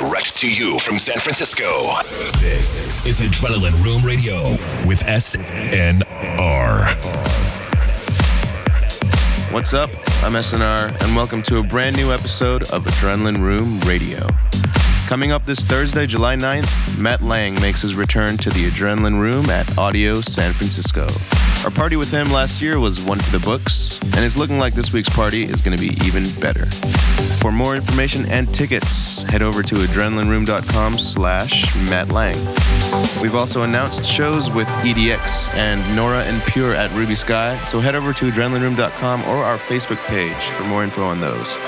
direct to you from San Francisco. This is Adrenalin Room Radio with SNR. What's up? I'm SNR, and welcome to a brand new episode of Adrenalin Room Radio. Coming up this Thursday, July 9th, Matt Lange makes his return to the Adrenalin Room at Audio San Francisco. Our party with him last year was one for the books, and it's looking like this week's party is going to be even better. For more information and tickets, head over to adrenalinroom.com slash Matt Lange. We've also announced shows with EDX and Nora En Pure at Ruby Skye, so head over to adrenalinroom.com or our Facebook page for more info on those.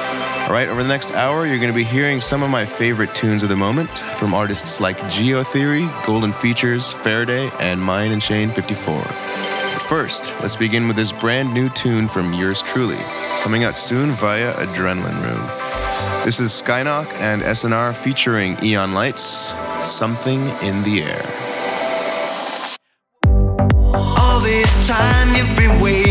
All right, over the next hour, you're going to be hearing some of my favorite tunes of the moment from artists like Geotheory, Golden Features, Faraday, and Myon and Shane 54 first, let's begin with this brand new tune from yours truly, coming out soon via Adrenalin Room. This is Skyknock and SNR featuring Aeonlights, Something in the Air. All this time you've been waiting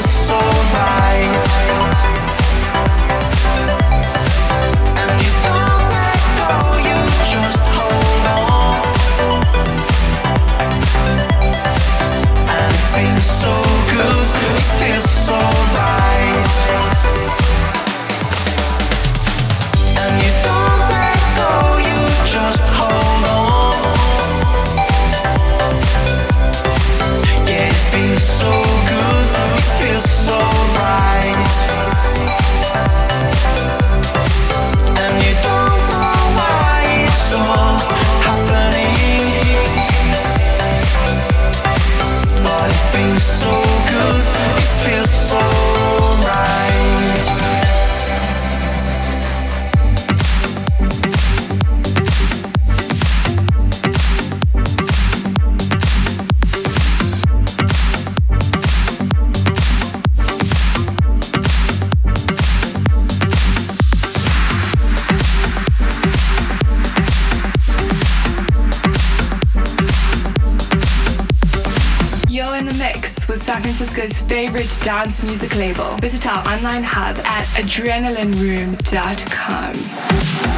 so good, it dance music label. Visit our online hub at adrenalinroom.com.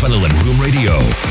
Van Room Radio.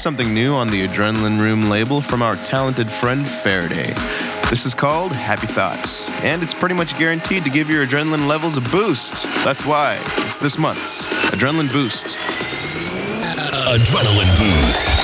Here's something new on the Adrenalin Room label from our talented friend Faraday. This is called Happy Thoughts, and it's pretty much guaranteed to give your adrenaline levels a boost. That's why it's this month's Adrenalin Boost. Adrenalin Boost.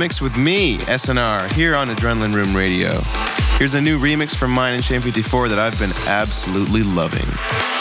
mix with me, SNR, here on Adrenalin Room Radio. Here's a new remix from Myon and Shane 54 that I've been absolutely loving.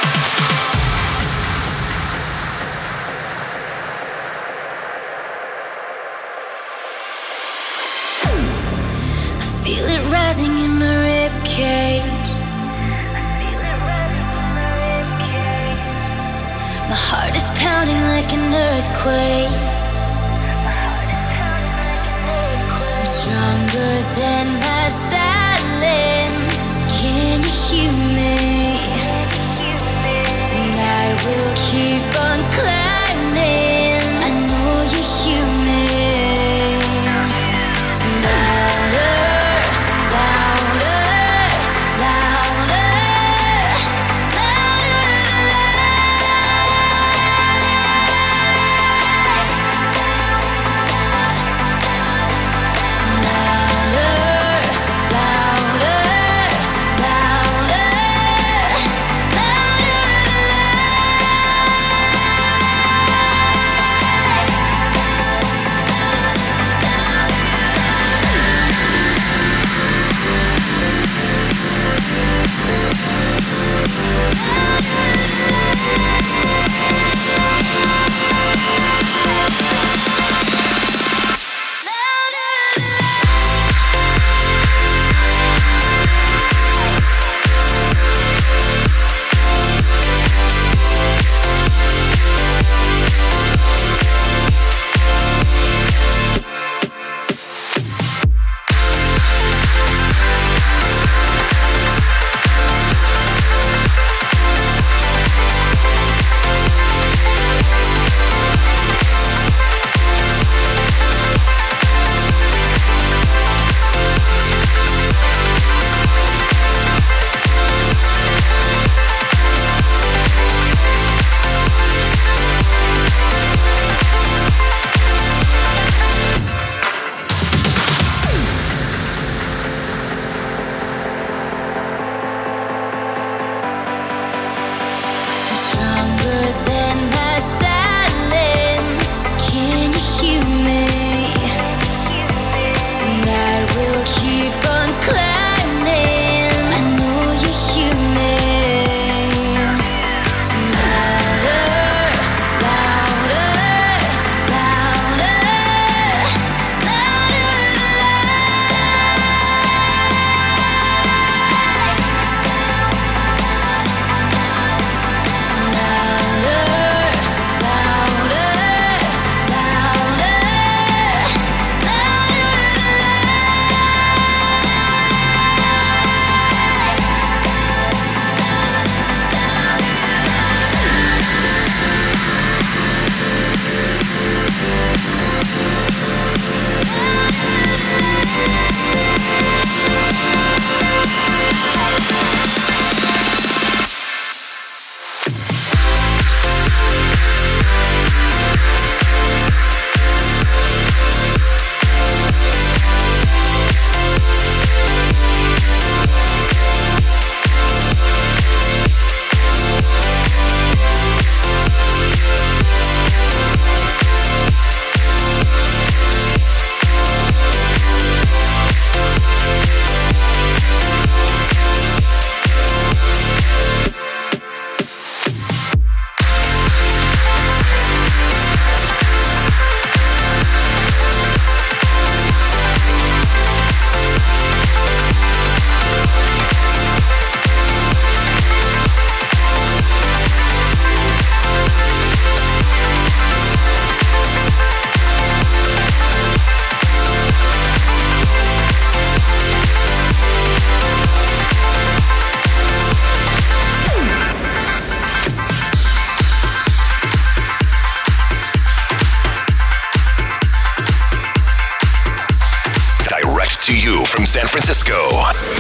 Francisco.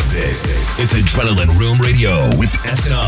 This is Adrenalin Room Radio with SNR.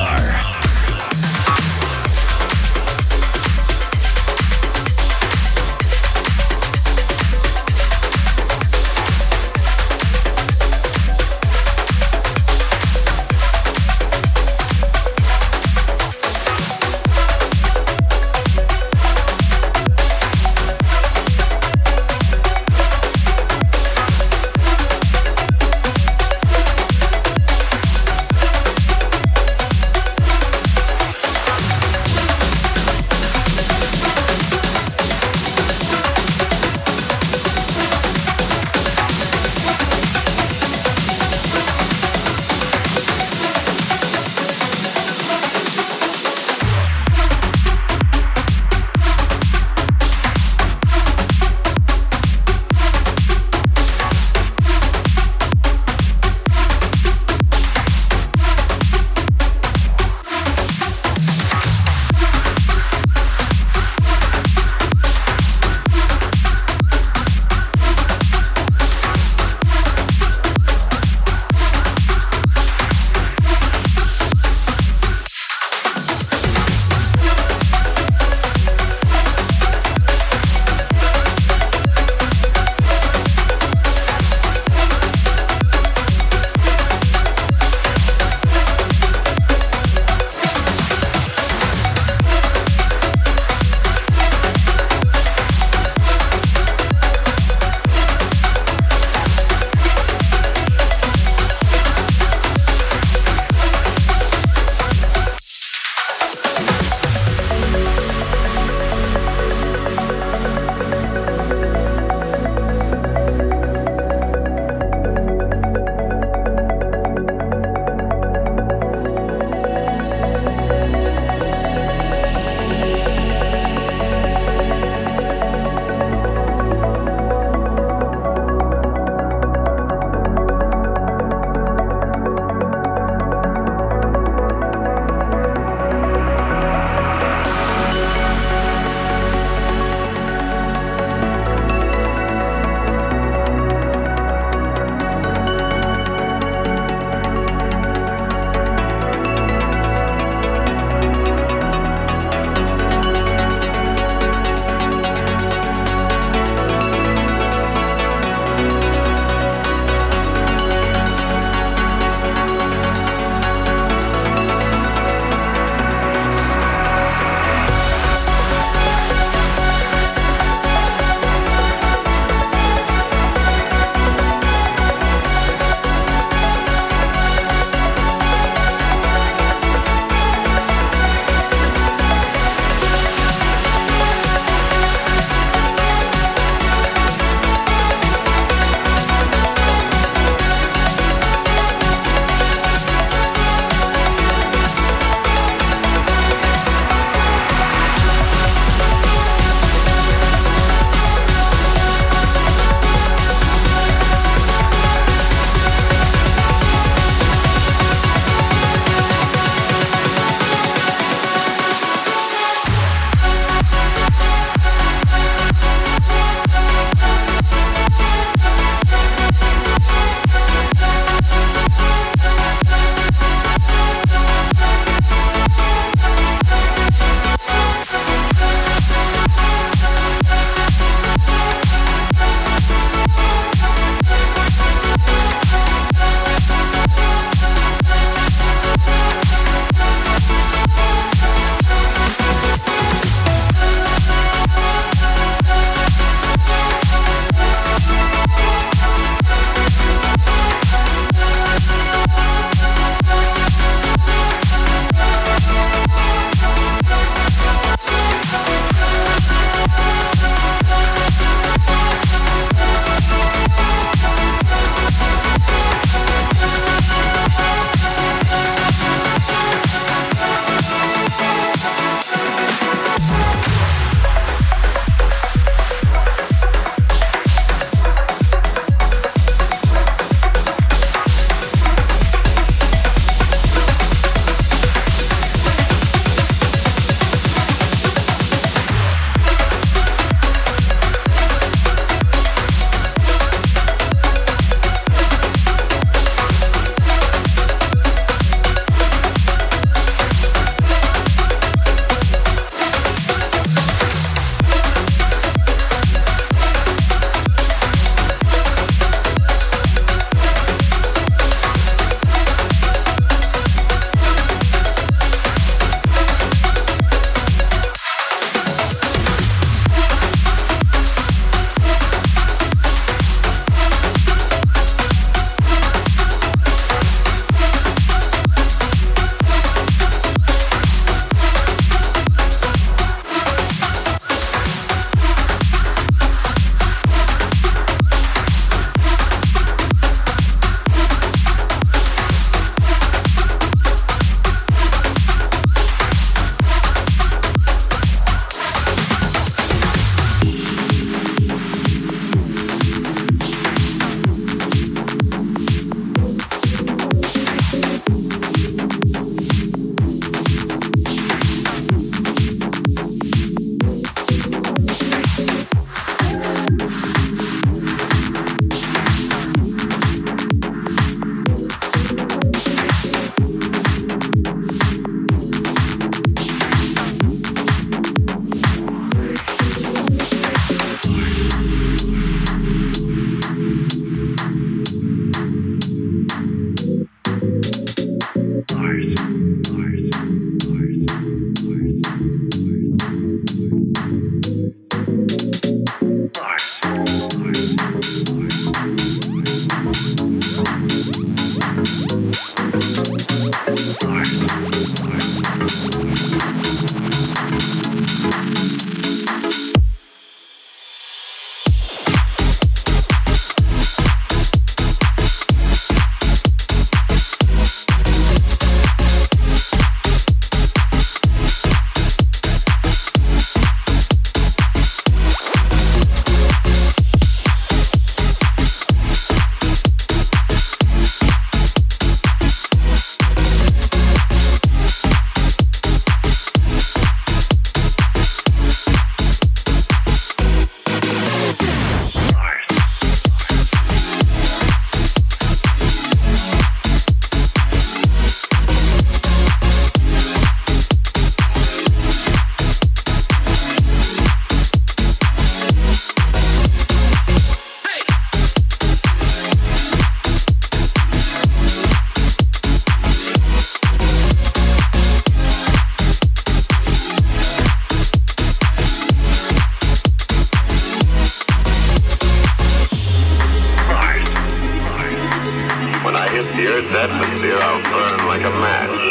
Bye.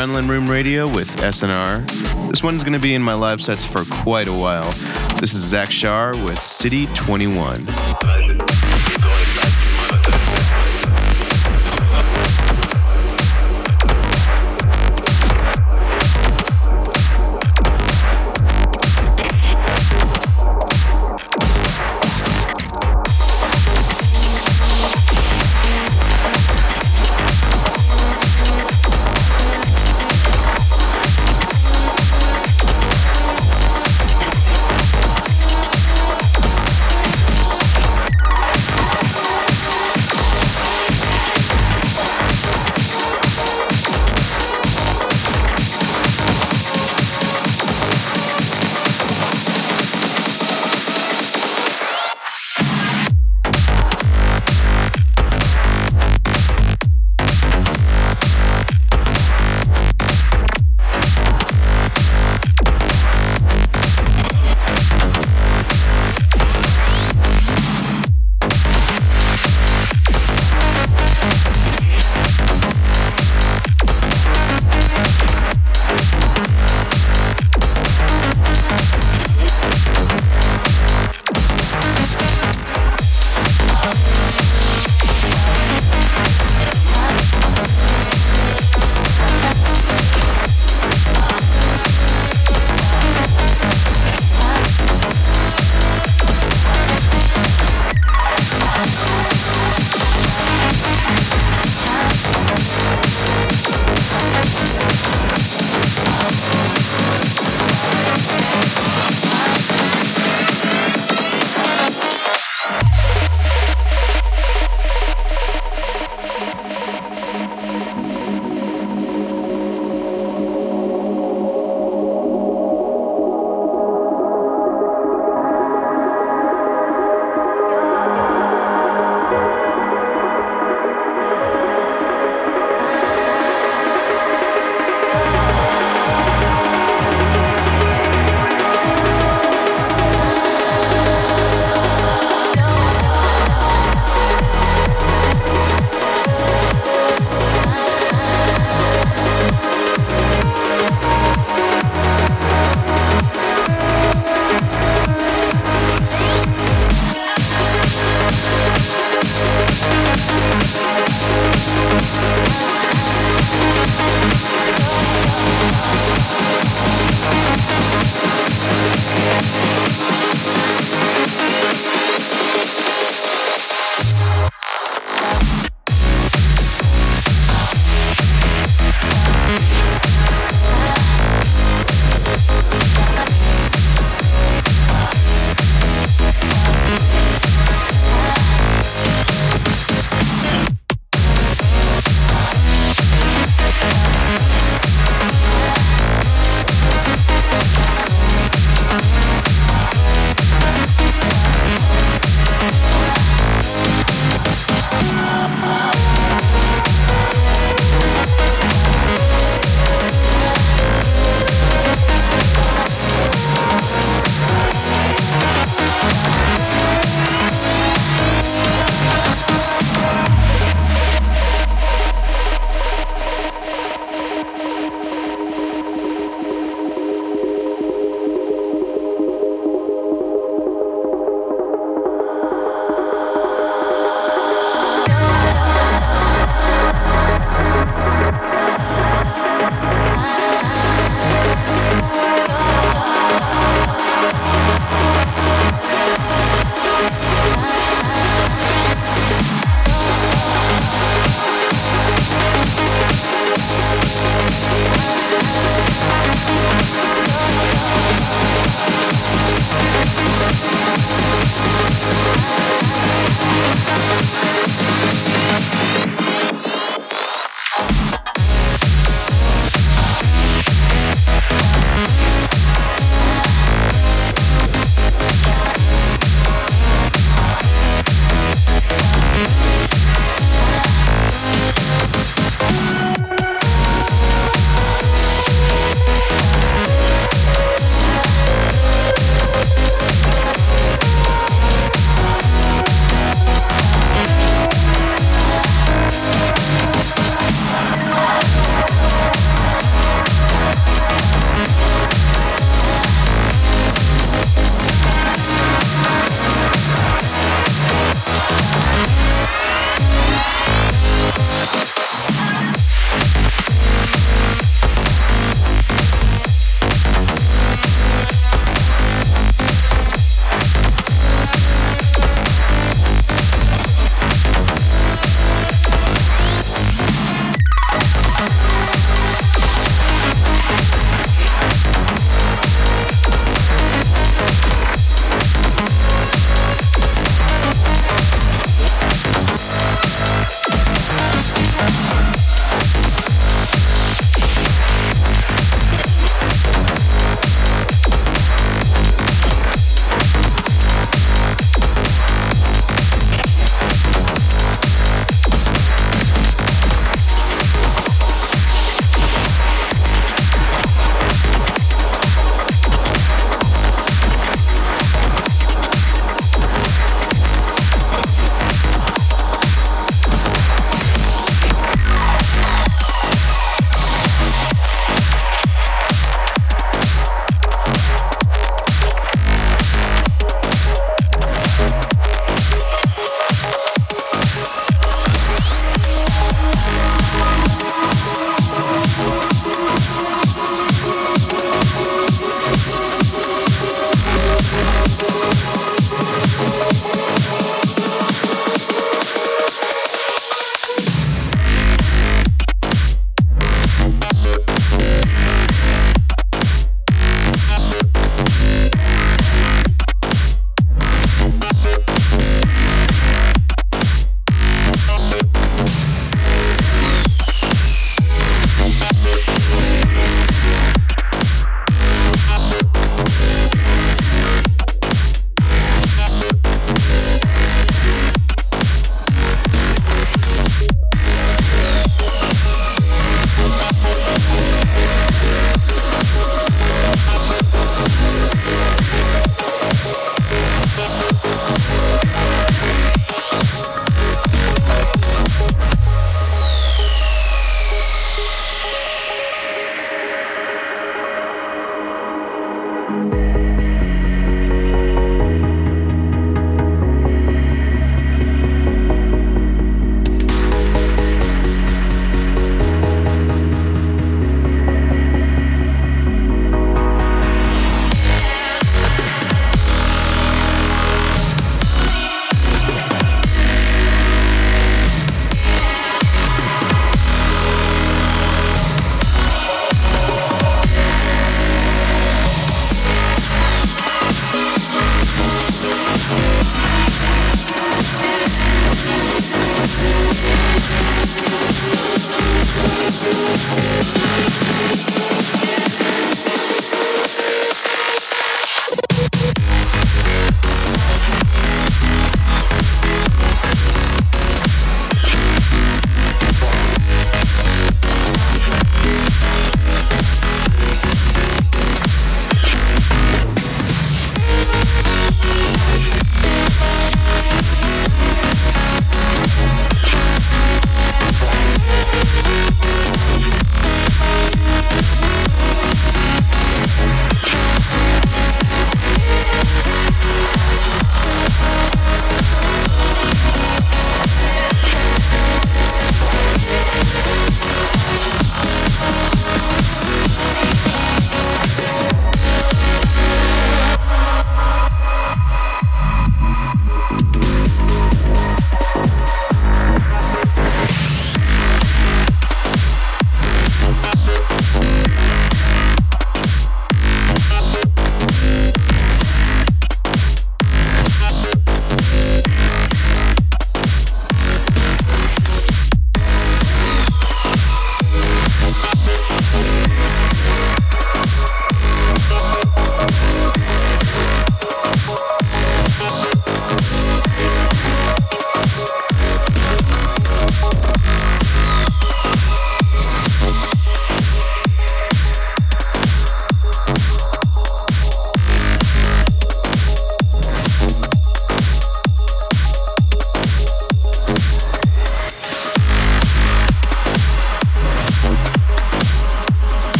Adrenalin Room Radio with SNR. This one's going to be in my live sets for quite a while. This is Zack Shaar with City 21.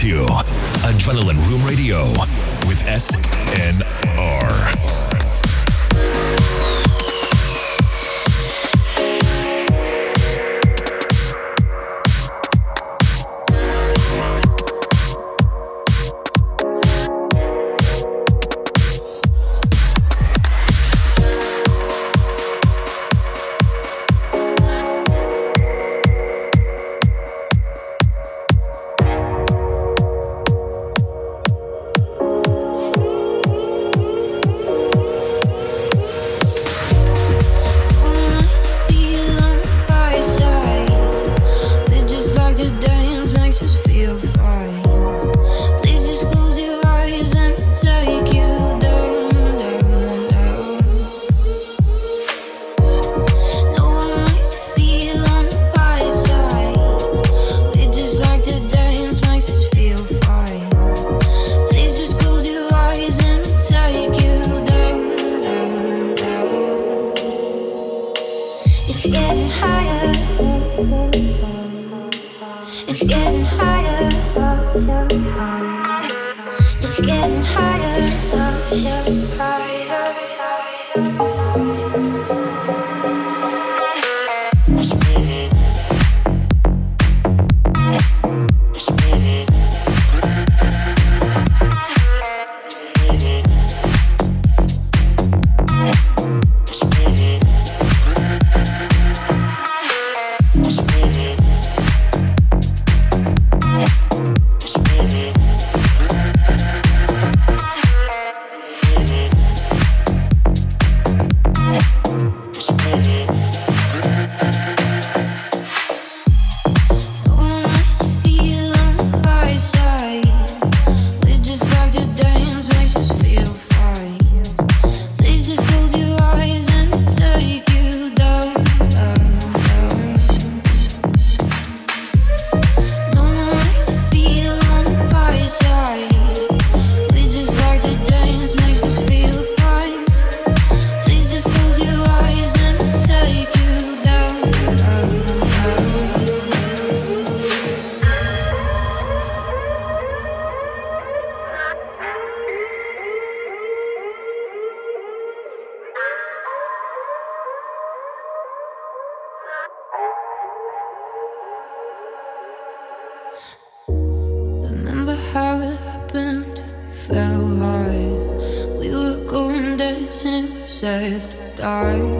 To Adrenalin Room Radio with SNR. I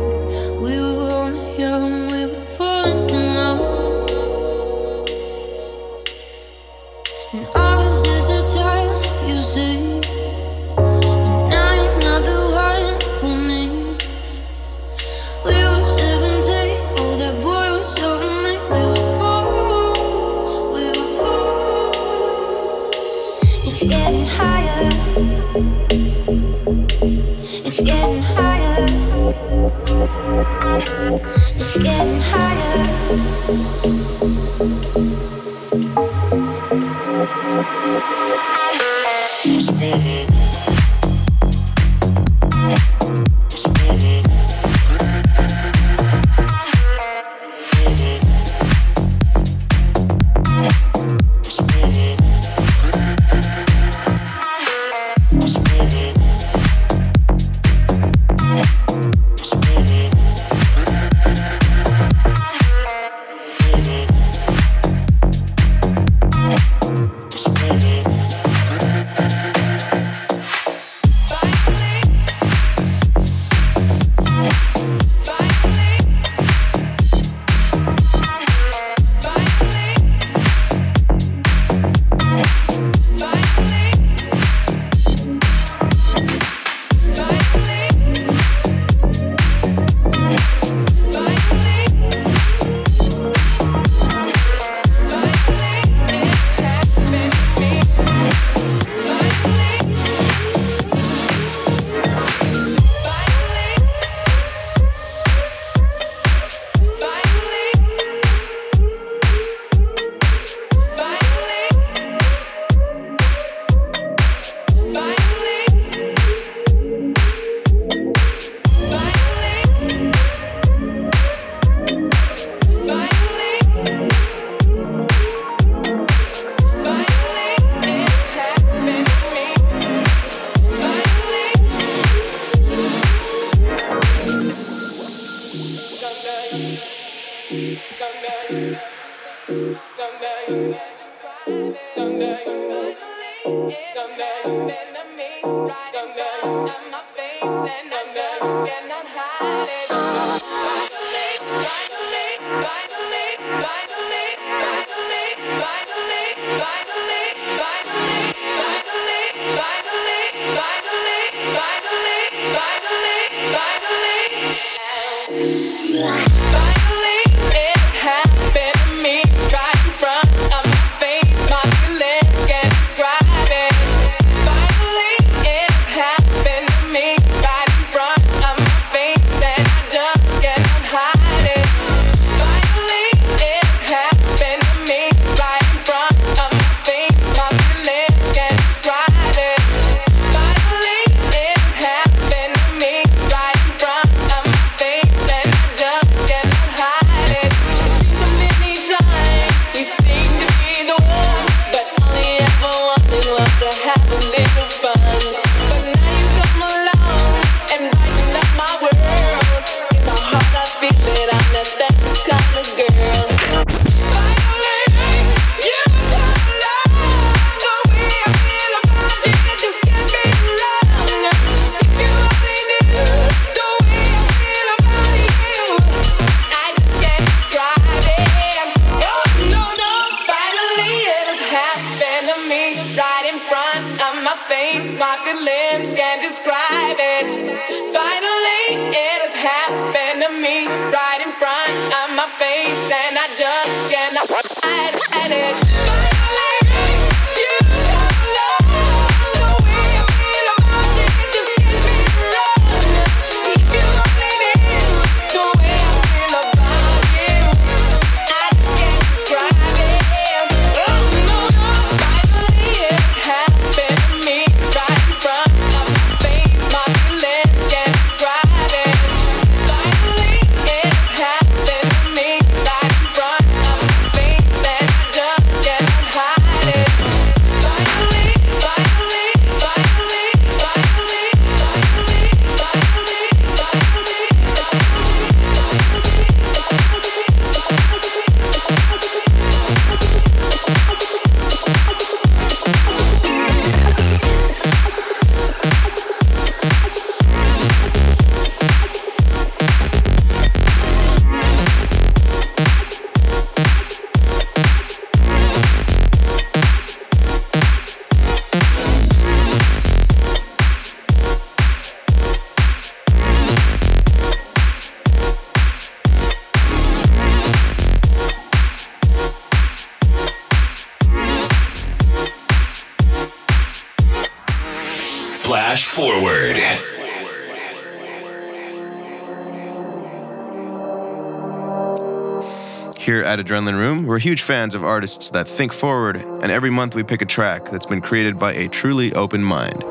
at Adrenalin Room, we're huge fans of artists that think forward, and every month we pick a track that's been created by a truly open mind.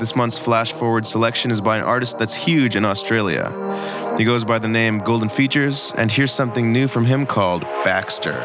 This month's Flash Forward selection is by an artist that's huge in Australia. He goes by the name Golden Features, and here's something new from him called Baxter.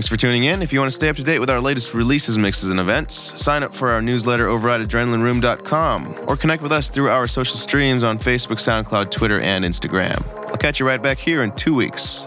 Thanks for tuning in. If you want to stay up to date with our latest releases, mixes, and events, sign up for our newsletter over at adrenalinroom.com or connect with us through our social streams on Facebook, SoundCloud, Twitter, and Instagram. I'll catch you right back here in two weeks.